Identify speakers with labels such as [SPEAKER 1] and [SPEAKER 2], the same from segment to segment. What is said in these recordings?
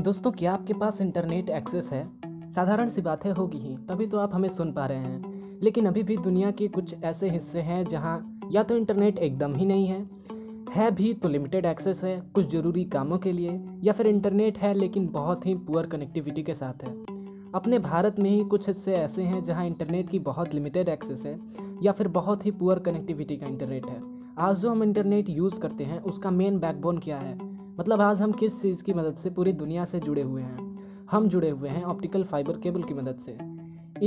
[SPEAKER 1] दोस्तों, क्या आपके पास इंटरनेट एक्सेस है? साधारण सी बातें होगी ही। तभी तो आप हमें सुन पा रहे हैं। लेकिन अभी भी दुनिया के कुछ ऐसे हिस्से हैं जहाँ या तो इंटरनेट एकदम ही नहीं है है भी तो लिमिटेड एक्सेस है, कुछ ज़रूरी कामों के लिए, या फिर इंटरनेट है लेकिन बहुत ही पुअर कनेक्टिविटी के साथ है। अपने भारत में ही कुछ हिस्से ऐसे हैं जहाँ इंटरनेट की बहुत लिमिटेड एक्सेस है, या फिर बहुत ही पुअर कनेक्टिविटी का इंटरनेट है। आज जो हम इंटरनेट यूज़ करते हैं, उसका मेन बैकबोन क्या है? मतलब आज हम किस चीज़ की मदद से पूरी दुनिया से जुड़े हुए हैं? हम जुड़े हुए हैं ऑप्टिकल फाइबर केबल की मदद से।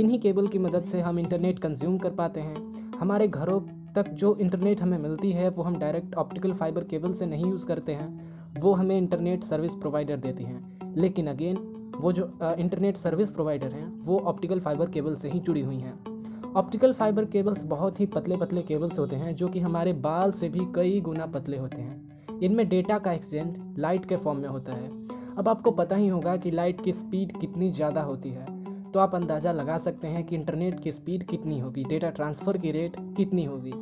[SPEAKER 1] इन्हीं केबल की मदद से हम इंटरनेट कंज्यूम कर पाते हैं। हमारे घरों तक जो इंटरनेट हमें मिलती है, वो हम डायरेक्ट ऑप्टिकल फाइबर केबल से नहीं यूज़ करते हैं। वो हमें इंटरनेट सर्विस प्रोवाइडर देती हैं। लेकिन अगेन वो जो इंटरनेट सर्विस प्रोवाइडर हैं, वो ऑप्टिकल फाइबर केबल से ही जुड़ी हुई हैं। ऑप्टिकल फाइबर केबल्स बहुत ही पतले पतले केबल्स होते हैं, जो कि हमारे बाल से भी कई गुना पतले होते हैं। इनमें डेटा का एक्सचेंज लाइट के फॉर्म में होता है। अब आपको पता ही होगा कि लाइट की स्पीड कितनी ज़्यादा होती है। तो आप अंदाज़ा लगा सकते हैं कि इंटरनेट की स्पीड कितनी होगी, डेटा ट्रांसफ़र की रेट कितनी होगी।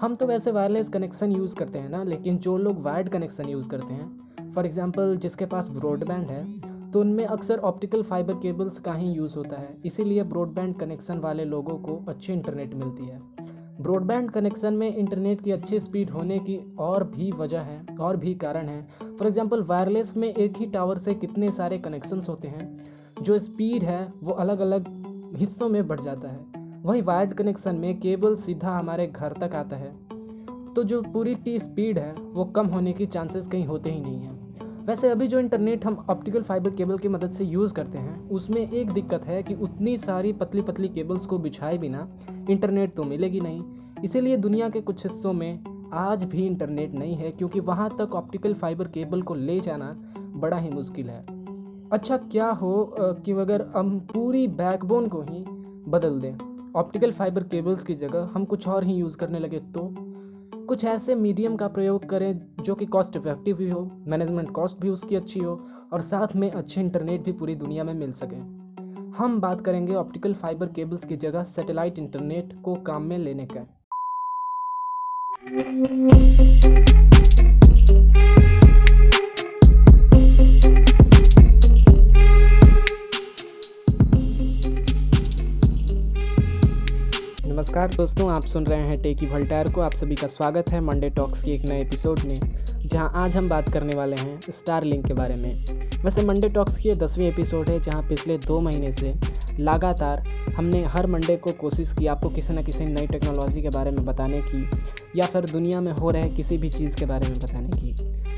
[SPEAKER 1] हम तो वैसे वायरलेस कनेक्शन यूज़ करते हैं ना, लेकिन जो लोग वायर्ड कनेक्शन यूज़ करते हैं, फॉर एग्ज़ाम्पल जिसके पास ब्रॉडबैंड है तो उनमें अक्सर ऑप्टिकल फाइबर केबल्स का ही यूज़ होता है। इसीलिए ब्रॉडबैंड कनेक्शन वाले लोगों को अच्छी इंटरनेट मिलती है। ब्रॉडबैंड कनेक्शन में इंटरनेट की अच्छी स्पीड होने की और भी वजह है, और भी कारण है। फॉर एग्जांपल वायरलेस में एक ही टावर से कितने सारे कनेक्शंस होते हैं। जो स्पीड है, वो अलग अलग हिस्सों में बढ़ जाता है। वही वायर्ड कनेक्शन में केबल सीधा हमारे घर तक आता है। तो जो पूरी टी स्पीड है, वो कम होने की चांसेस कहीं होते ही नहीं हैं। वैसे अभी जो इंटरनेट हम ऑप्टिकल फाइबर केबल की मदद से यूज़ करते हैं, उसमें एक दिक्कत है कि उतनी सारी पतली पतली केबल्स को बिछाए बिना इंटरनेट तो मिलेगी नहीं। इसीलिए दुनिया के कुछ हिस्सों में आज भी इंटरनेट नहीं है, क्योंकि वहाँ तक ऑप्टिकल फाइबर केबल को ले जाना बड़ा ही मुश्किल है। अच्छा क्या हो कि अगर हम पूरी बैकबोन को ही बदल दें ऑप्टिकल फाइबर केबल्स की जगह हम कुछ और ही यूज़ करने लगे तो? कुछ ऐसे मीडियम का प्रयोग करें जो कि कॉस्ट इफ़ेक्टिव भी हो मैनेजमेंट कॉस्ट भी उसकी अच्छी हो और साथ में अच्छे इंटरनेट भी पूरी दुनिया में मिल सके। हम बात करेंगे ऑप्टिकल फाइबर केबल्स की जगह सैटेलाइट इंटरनेट को काम में लेने का। नमस्कार। दोस्तों, आप सुन रहे हैं टेकी भल्टायर को। आप सभी का स्वागत है मंडे टॉक्स की एक नए एपिसोड में, जहाँ आज हम बात करने वाले हैं स्टार लिंक के बारे में। वैसे मंडे टॉक्स की दसवीं एपिसोड है, जहाँ पिछले दो महीने से लगातार हमने हर मंडे को कोशिश की आपको किसी न किसी नई टेक्नोलॉजी के बारे में बताने की, या फिर दुनिया में हो रहे किसी भी चीज़ के बारे में बताने की।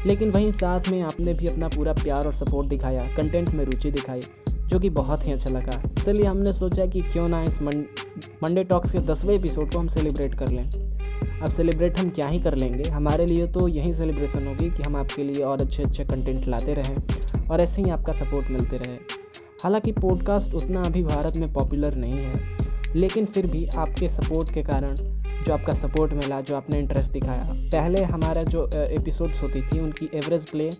[SPEAKER 1] लेकिन वहीं साथ में आपने भी अपना पूरा प्यार और सपोर्ट दिखाया कंटेंट में रुचि दिखाई। जो कि बहुत ही अच्छा लगा। इसलिए हमने सोचा कि क्यों ना इस मंडे टॉक्स के दसवें एपिसोड को हम सेलिब्रेट कर लें। अब सेलिब्रेट हम क्या ही कर लेंगे? हमारे लिए तो यही सेलिब्रेशन होगी कि हम आपके लिए और अच्छे अच्छे कंटेंट लाते रहें और ऐसे ही आपका सपोर्ट मिलते रहे। हालाँकि पॉडकास्ट उतना अभी भारत में पॉपुलर नहीं है, लेकिन फिर भी आपके सपोर्ट के कारण जो आपका सपोर्ट मिला, जो आपने इंटरेस्ट दिखाया, पहले हमारा जो एपिसोड्स होती थी, उनकी एवरेज प्ले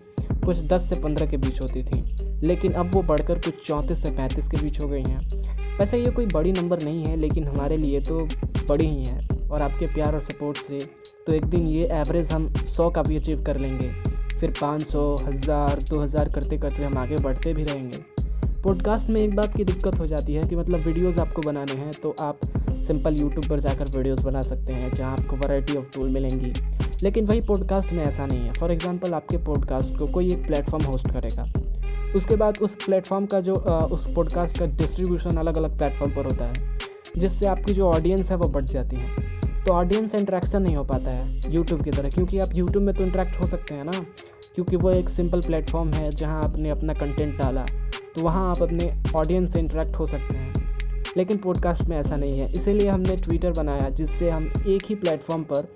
[SPEAKER 1] कुछ 10 से 15 के बीच होती थी, लेकिन अब वो बढ़कर कुछ चौंतीस से पैंतीस के बीच हो गई हैं। वैसे ये कोई बड़ी नंबर नहीं है, लेकिन हमारे लिए तो बड़ी ही है, और आपके प्यार और सपोर्ट से तो एक दिन ये एवरेज हम सौ का भी अचीव कर लेंगे। फिर पाँच सौ, हज़ार, दो हज़ार करते करते हम आगे बढ़ते भी रहेंगे। पॉडकास्ट में एक बात की दिक्कत हो जाती है कि मतलब वीडियोस आपको बनाने हैं तो आप सिंपल यूट्यूब पर जाकर वीडियोस बना सकते हैं, जहाँ आपको वैरायटी ऑफ़ टूल मिलेंगी। लेकिन वही पॉडकास्ट में ऐसा नहीं है। फॉर एग्जांपल आपके पॉडकास्ट को कोई एक प्लेटफॉर्म होस्ट करेगा। उसके बाद उस प्लेटफॉर्म का जो उस पॉडकास्ट का डिस्ट्रीब्यूशन अलग अलग प्लेटफॉर्म पर होता है, जिससे आपकी जो ऑडियंस है वो बढ़ जाती है। तो ऑडियंस इंट्रैक्शन नहीं हो पाता है यूट्यूब की तरह, क्योंकि आप यूट्यूब में तो इंट्रैक्ट हो सकते हैं ना, क्योंकि वो एक सिंपल प्लेटफॉर्म है जहाँ आपने अपना कंटेंट डाला तो वहाँ आप अपने ऑडियंस से इंटरेक्ट हो सकते हैं। लेकिन पॉडकास्ट में ऐसा नहीं है। इसीलिए हमने ट्विटर बनाया, जिससे हम एक ही प्लेटफॉर्म पर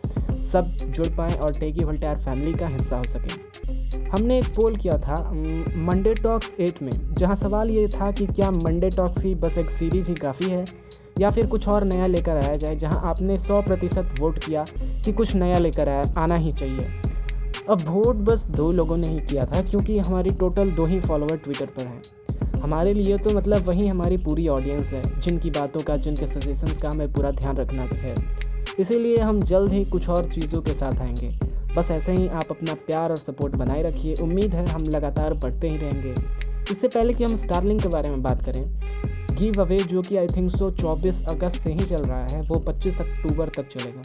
[SPEAKER 1] सब जुड़ पाएँ और टेकी वल्टायर फैमिली का हिस्सा हो सकें। हमने एक पोल किया था मंडे टॉक्स एट में, जहाँ सवाल ये था कि क्या मंडे टॉक्स की बस एक सीरीज़ ही काफ़ी है, या फिर कुछ और नया लेकर आया जाए, जहाँ आपने सौ प्रतिशत वोट किया कि कुछ नया लेकर आया, आना ही चाहिए। अब वोट बस दो लोगों ने ही किया था, क्योंकि हमारी टोटल दो ही फॉलोअर ट्विटर पर हैं। हमारे लिए तो मतलब वही हमारी पूरी ऑडियंस है, जिनकी बातों का, जिनके सजेशंस का हमें पूरा ध्यान रखना है। इसीलिए हम जल्द ही कुछ और चीज़ों के साथ आएँगे। बस ऐसे ही आप अपना प्यार और सपोर्ट बनाए रखिए। उम्मीद है हम लगातार बढ़ते ही रहेंगे। इससे पहले कि हम स्टारलिंक के बारे में बात करें गिव अवे जो कि आई थिंक सो चौबीस अगस्त से ही चल रहा है, वो पच्चीस अक्टूबर तक चलेगा,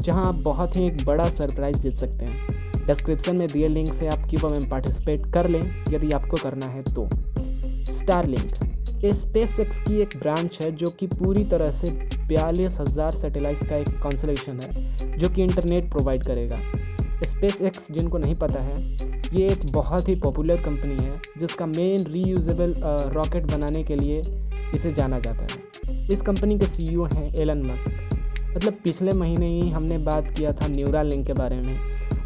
[SPEAKER 1] जहाँ आप बहुत ही एक बड़ा सरप्राइज़ जीत सकते हैं। डिस्क्रिप्शन में दिए लिंक से आप गिव अवे में पार्टिसिपेट कर लें, यदि आपको करना है तो। स्टारलिंक ये स्पेस एक्स की एक ब्रांच है जो कि पूरी तरह से बयालीस हज़ार सैटेलाइट्स का एक कॉन्सलेशन है, जो कि इंटरनेट प्रोवाइड करेगा। स्पेस एक्स जिनको नहीं पता है, ये एक बहुत ही पॉपुलर कंपनी है, जिसका मेन रीयूजेबल रॉकेट बनाने के लिए इसे जाना जाता है। इस कंपनी के सीईओ e हैं एलन मस्क मतलब पिछले महीने ही हमने बात किया था न्यूरा लिंक के बारे में,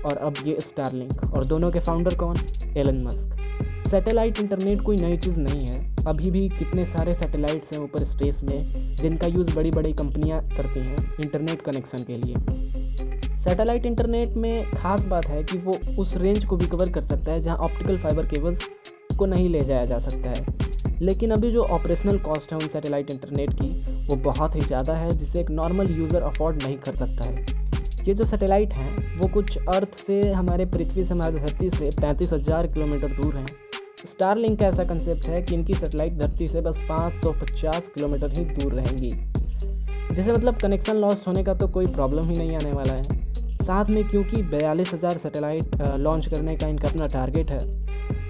[SPEAKER 1] और अब ये स्टार लिंक और दोनों के फाउंडर कौन? एलन मस्क सैटेलाइट इंटरनेट कोई नई चीज़ नहीं है अभी भी कितने सारे सैटेलाइट्स हैं ऊपर स्पेस में, जिनका यूज़ बड़ी बड़ी कंपनियाँ करती हैं इंटरनेट कनेक्शन के लिए। सैटेलाइट इंटरनेट में ख़ास बात है कि वो उस रेंज को भी कवर कर सकता है जहाँ ऑप्टिकल फाइबर केबल्स को नहीं ले जाया जा सकता है। लेकिन अभी जो ऑपरेशनल कॉस्ट है उन सैटेलाइट इंटरनेट की, वो बहुत ही ज़्यादा है, जिसे एक नॉर्मल यूज़र अफोर्ड नहीं कर सकता है। ये जो सैटेलाइट हैं, वो कुछ अर्थ से हमारे पृथ्वी से, हमारे धरती से पैंतीस हज़ार किलोमीटर दूर हैं। स्टार लिंक का ऐसा कंसेप्ट है कि इनकी सैटेलाइट धरती से बस 550 किलोमीटर ही दूर रहेंगी। जैसे मतलब कनेक्शन लॉस्ट होने का तो कोई प्रॉब्लम ही नहीं आने वाला है। साथ में क्योंकि बयालीस हज़ार सेटेलाइट लॉन्च करने का इनका अपना टारगेट है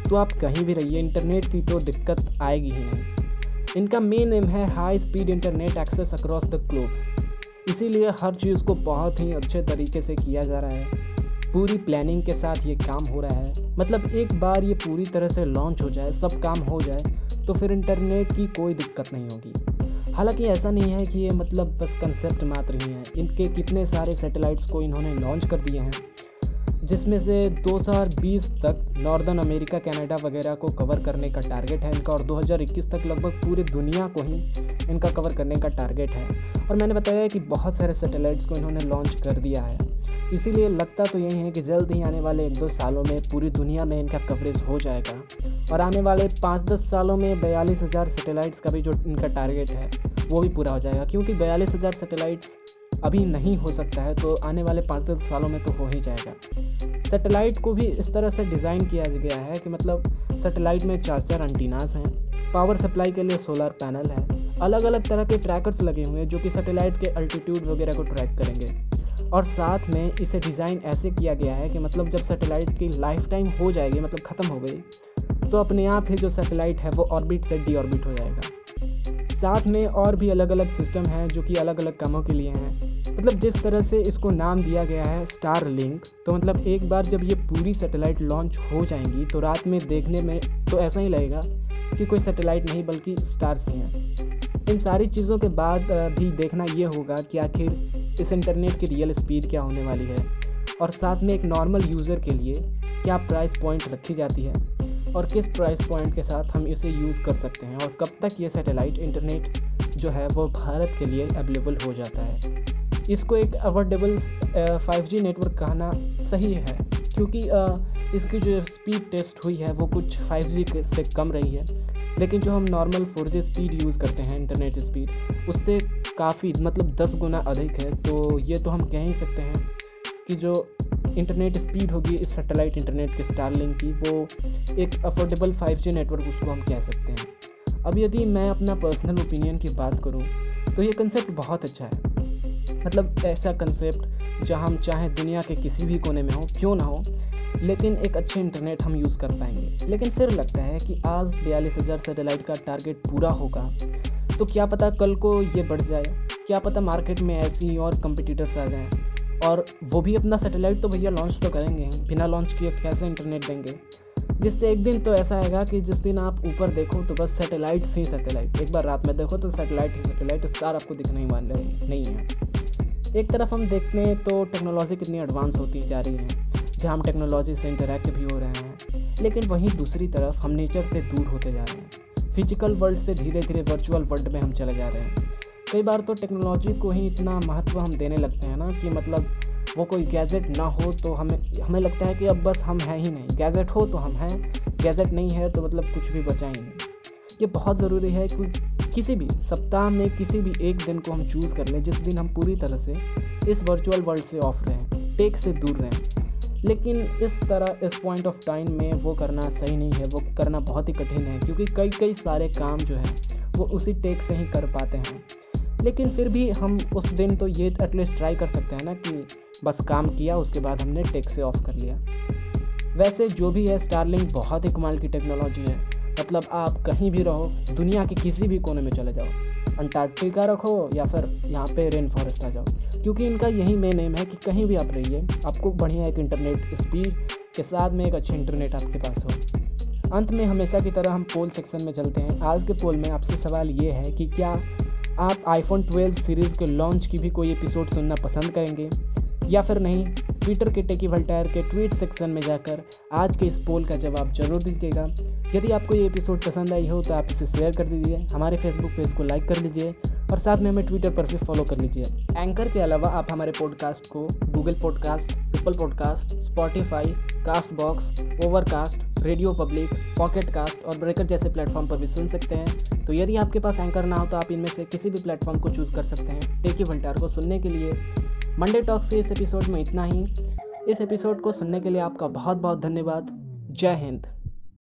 [SPEAKER 1] तो आप कहीं भी रहिए इंटरनेट की तो दिक्कत आएगी ही नहीं। इनका मेन एम है high speed internet access across the globe इसीलिए हर चीज़ को बहुत ही अच्छे तरीके से किया जा रहा है। पूरी प्लानिंग के साथ ये काम हो रहा है। मतलब एक बार ये पूरी तरह से लॉन्च हो जाए, सब काम हो जाए तो फिर इंटरनेट की कोई दिक्कत नहीं होगी। हालाँकि ऐसा नहीं है कि ये मतलब बस कंसेप्ट मात्र ही है। इनके कितने सारे सैटेलाइट्स को इन्होंने लॉन्च कर दिए हैं, जिसमें से 2020 तक नॉर्दर्न अमेरिका कनाडा वगैरह को कवर करने का टारगेट है इनका, और 2021 तक लगभग पूरी दुनिया को ही इनका कवर करने का टारगेट है। और मैंने बताया कि बहुत सारे सैटेलाइट्स को इन्होंने लॉन्च कर दिया है। इसीलिए लगता तो यही है कि जल्द ही आने वाले एक दो सालों में पूरी दुनिया में इनका कवरेज हो जाएगा। और आने वाले पाँच दस सालों में बयालीस हज़ार सेटेलाइट्स का भी जो इनका टारगेट है, वो भी पूरा हो जाएगा। क्योंकि बयालीस हज़ार सेटेलाइट्स अभी नहीं हो सकता है तो आने वाले पाँच दस सालों में तो हो ही जाएगा। सेटेलाइट को भी इस तरह से डिज़ाइन किया गया है कि मतलब सेटेलाइट में चार चार एंटीनास हैं पावर सप्लाई के लिए सोलर पैनल है अलग अलग तरह के ट्रैकर्स लगे हुए हैं जो कि सेटेलाइट के अल्टीट्यूड वगैरह को ट्रैक करेंगे। और साथ में इसे डिज़ाइन ऐसे किया गया है कि मतलब जब सेटेलाइट की लाइफ टाइम हो जाएगी मतलब ख़त्म हो गई तो अपने आप ही जो सेटेलाइट है वो ऑर्बिट से डी ऑर्बिट हो जाएगा। साथ में और भी अलग अलग सिस्टम हैं जो कि अलग अलग कामों के लिए हैं। मतलब जिस तरह से इसको नाम दिया गया है स्टार लिंक तो मतलब एक बार जब ये पूरी सैटेलाइट लॉन्च हो जाएँगी तो रात में देखने में तो ऐसा ही लगेगा कि कोई सैटेलाइट नहीं, बल्कि स्टार्स ही हैं। इन सारी चीज़ों के बाद भी देखना ये होगा कि आखिर इस इंटरनेट की रियल स्पीड क्या होने वाली है। और साथ में एक नॉर्मल यूज़र के लिए क्या प्राइस पॉइंट रखी जाती है और किस प्राइस पॉइंट के साथ हम इसे यूज़ कर सकते हैं और कब तक ये सैटेलाइट इंटरनेट जो है वो भारत के लिए अवेलेबल हो जाता है। इसको एक अफोर्डेबल फाइव जी नेटवर्क कहना सही है क्योंकि इसकी जो स्पीड टेस्ट हुई है वो कुछ फाइव जी से कम रही है। लेकिन जो हम नॉर्मल फोर स्पीड यूज़ करते हैं इंटरनेट स्पीड उससे काफ़ी मतलब दस गुना अधिक है। तो ये तो हम कह ही सकते हैं कि जो इंटरनेट स्पीड होगी, इस सैटेलाइट इंटरनेट के स्टारलिंक की, वो एक अफोर्डेबल 5G नेटवर्क उसको हम कह सकते हैं। अब यदि मैं अपना पर्सनल ओपिनियन की बात करूँ तो ये कंसेप्ट बहुत अच्छा है। मतलब ऐसा कंसेप्ट जहाँ हम चाहें दुनिया के किसी भी कोने में हो, क्यों ना हो लेकिन एक अच्छे इंटरनेट हम यूज़ कर पाएँगे। लेकिन फिर लगता है कि आज बयालीस हज़ार सेटेलाइट का टारगेट पूरा होगा। तो क्या पता कल को ये बढ़ जाए? क्या पता मार्केट में ऐसी और कंपिटिटर्स आ जाएँ? और वो भी अपना सैटेलाइट तो भैया लॉन्च तो करेंगे बिना लॉन्च किए कैसे इंटरनेट देंगे? जिससे एक दिन तो ऐसा आएगा कि जिस दिन आप ऊपर देखो तो बस सैटेलाइट्स ही सैटेलाइट एक बार रात में देखो तो सैटेलाइट ही सैटेलाइट स्टार आपको दिखने ही मान नहीं है। एक तरफ़ हम देखते हैं तो टेक्नोलॉजी कितनी एडवांस होती जा रही है। जहाँ हम टेक्नोलॉजी से इंटरेक्ट भी हो रहे हैं। लेकिन वहीं दूसरी तरफ़ हम नेचर से दूर होते जा रहे हैं। फ़िज़िकल वर्ल्ड से धीरे धीरे वर्चुअल वर्ल्ड में हम चले जा रहे हैं। कई बार तो टेक्नोलॉजी को ही इतना महत्व हम देने लगते हैं ना कि मतलब वो कोई गैजेट ना हो तो हमें हमें लगता है कि अब बस हम हैं ही नहीं। गैजेट हो तो हम हैं गैजेट नहीं है तो मतलब कुछ भी बचा ही नहीं। ये बहुत ज़रूरी है कि किसी भी सप्ताह में किसी भी एक दिन को हम चूज़ कर लें। जिस दिन हम पूरी तरह से इस वर्चुअल वर्ल्ड से ऑफ़ रहें टेक से दूर रहें। लेकिन इस तरह, इस पॉइंट ऑफ़ टाइम में वो करना सही नहीं है, वो करना बहुत ही कठिन है, क्योंकि कई कई सारे काम जो है, वो उसी टेक से ही कर पाते हैं। लेकिन फिर भी हम उस दिन तो ये एटलीस्ट ट्राई कर सकते हैं ना कि बस काम किया, उसके बाद हमने टेक से ऑफ़ कर लिया। वैसे जो भी है स्टारलिंक बहुत ही कमाल की टेक्नोलॉजी है। मतलब आप कहीं भी रहो, दुनिया के किसी भी कोने में चले जाओ। अंटार्कटिका रखो या फिर यहाँ पे रेन फॉरेस्ट आ जाओ। क्योंकि इनका यही मेन एम है कि कहीं भी आप रहिए, आपको बढ़िया एक इंटरनेट स्पीड के साथ में एक अच्छे इंटरनेट आपके पास हो। अंत में हमेशा की तरह हम पोल सेक्शन में चलते हैं। आज के पोल में आपसे सवाल ये है कि क्या आप आईफोन 12 सीरीज़ के लॉन्च की भी कोई एपिसोड सुनना पसंद करेंगे या फिर नहीं? ट्विटर के टेकी वल्टायर के ट्वीट सेक्शन में जाकर आज के इस पोल का जवाब ज़रूर दीजिएगा। यदि आपको ये एपिसोड पसंद आई हो तो आप इसे शेयर कर दीजिए। हमारे फेसबुक पेज को लाइक कर लीजिए और साथ में हमें ट्विटर पर भी फॉलो कर लीजिए। एंकर के अलावा आप हमारे पॉडकास्ट को Google podcast triple podcast Spotify Castbox Overcast radio public pocket cast और ब्रेकर जैसे प्लेटफॉर्म पर भी सुन सकते हैं। तो यदि आपके पास एंकर ना हो तो आप इनमें से किसी भी प्लेटफॉर्म को चूज़ कर सकते हैं। टेकी वल्टार को सुनने के लिए मंडे टॉक्स के इस एपिसोड में इतना ही। इस एपिसोड को सुनने के लिए आपका बहुत बहुत धन्यवाद। जय हिंद।